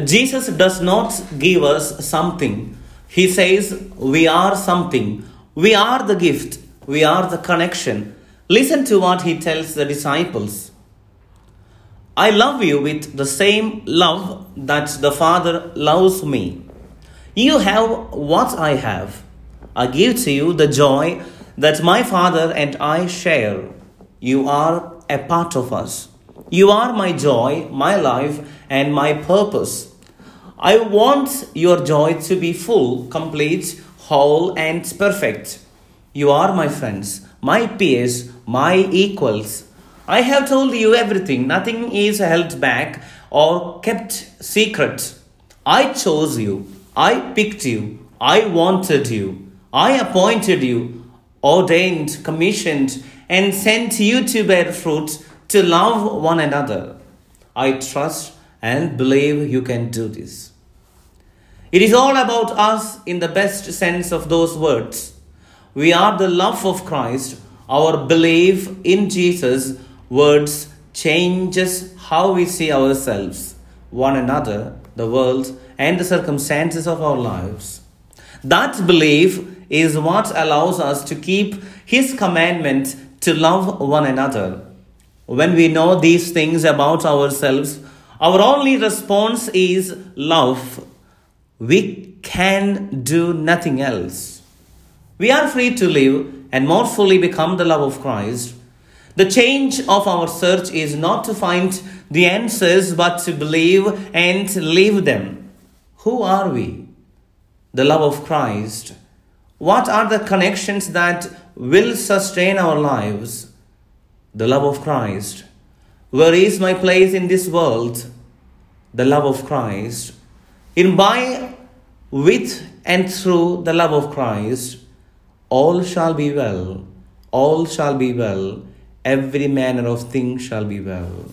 Jesus does not give us something. He says we are something. We are the gift. We are the connection. Listen to what he tells the disciples. I love you with the same love that the Father loves me. You have what I have. I give to you the joy that my Father and I share. You are a part of us. You are my joy, my life, and my purpose. I want your joy to be full, complete, whole, and perfect. You are my friends, my peers, my equals. I have told you everything. Nothing is held back or kept secret. I chose you. I picked you. I wanted you. I appointed you, ordained, commissioned, and sent you to bear fruit to love one another. I trust and believe you can do this. It is all about us in the best sense of those words. We are the love of Christ. Our belief in Jesus' words changes how we see ourselves, one another, the world, and the circumstances of our lives. That belief is what allows us to keep His commandment to love one another. When we know these things about ourselves, our only response is love. We can do nothing else. We are free to live and more fully become the love of Christ. The change of our search is not to find the answers, but to believe and live them. Who are we? The love of Christ. What are the connections that will sustain our lives? The love of Christ. Where is my place in this world? The love of Christ. In by, with, and through the love of Christ, all shall be well. All shall be well. Every manner of thing shall be well.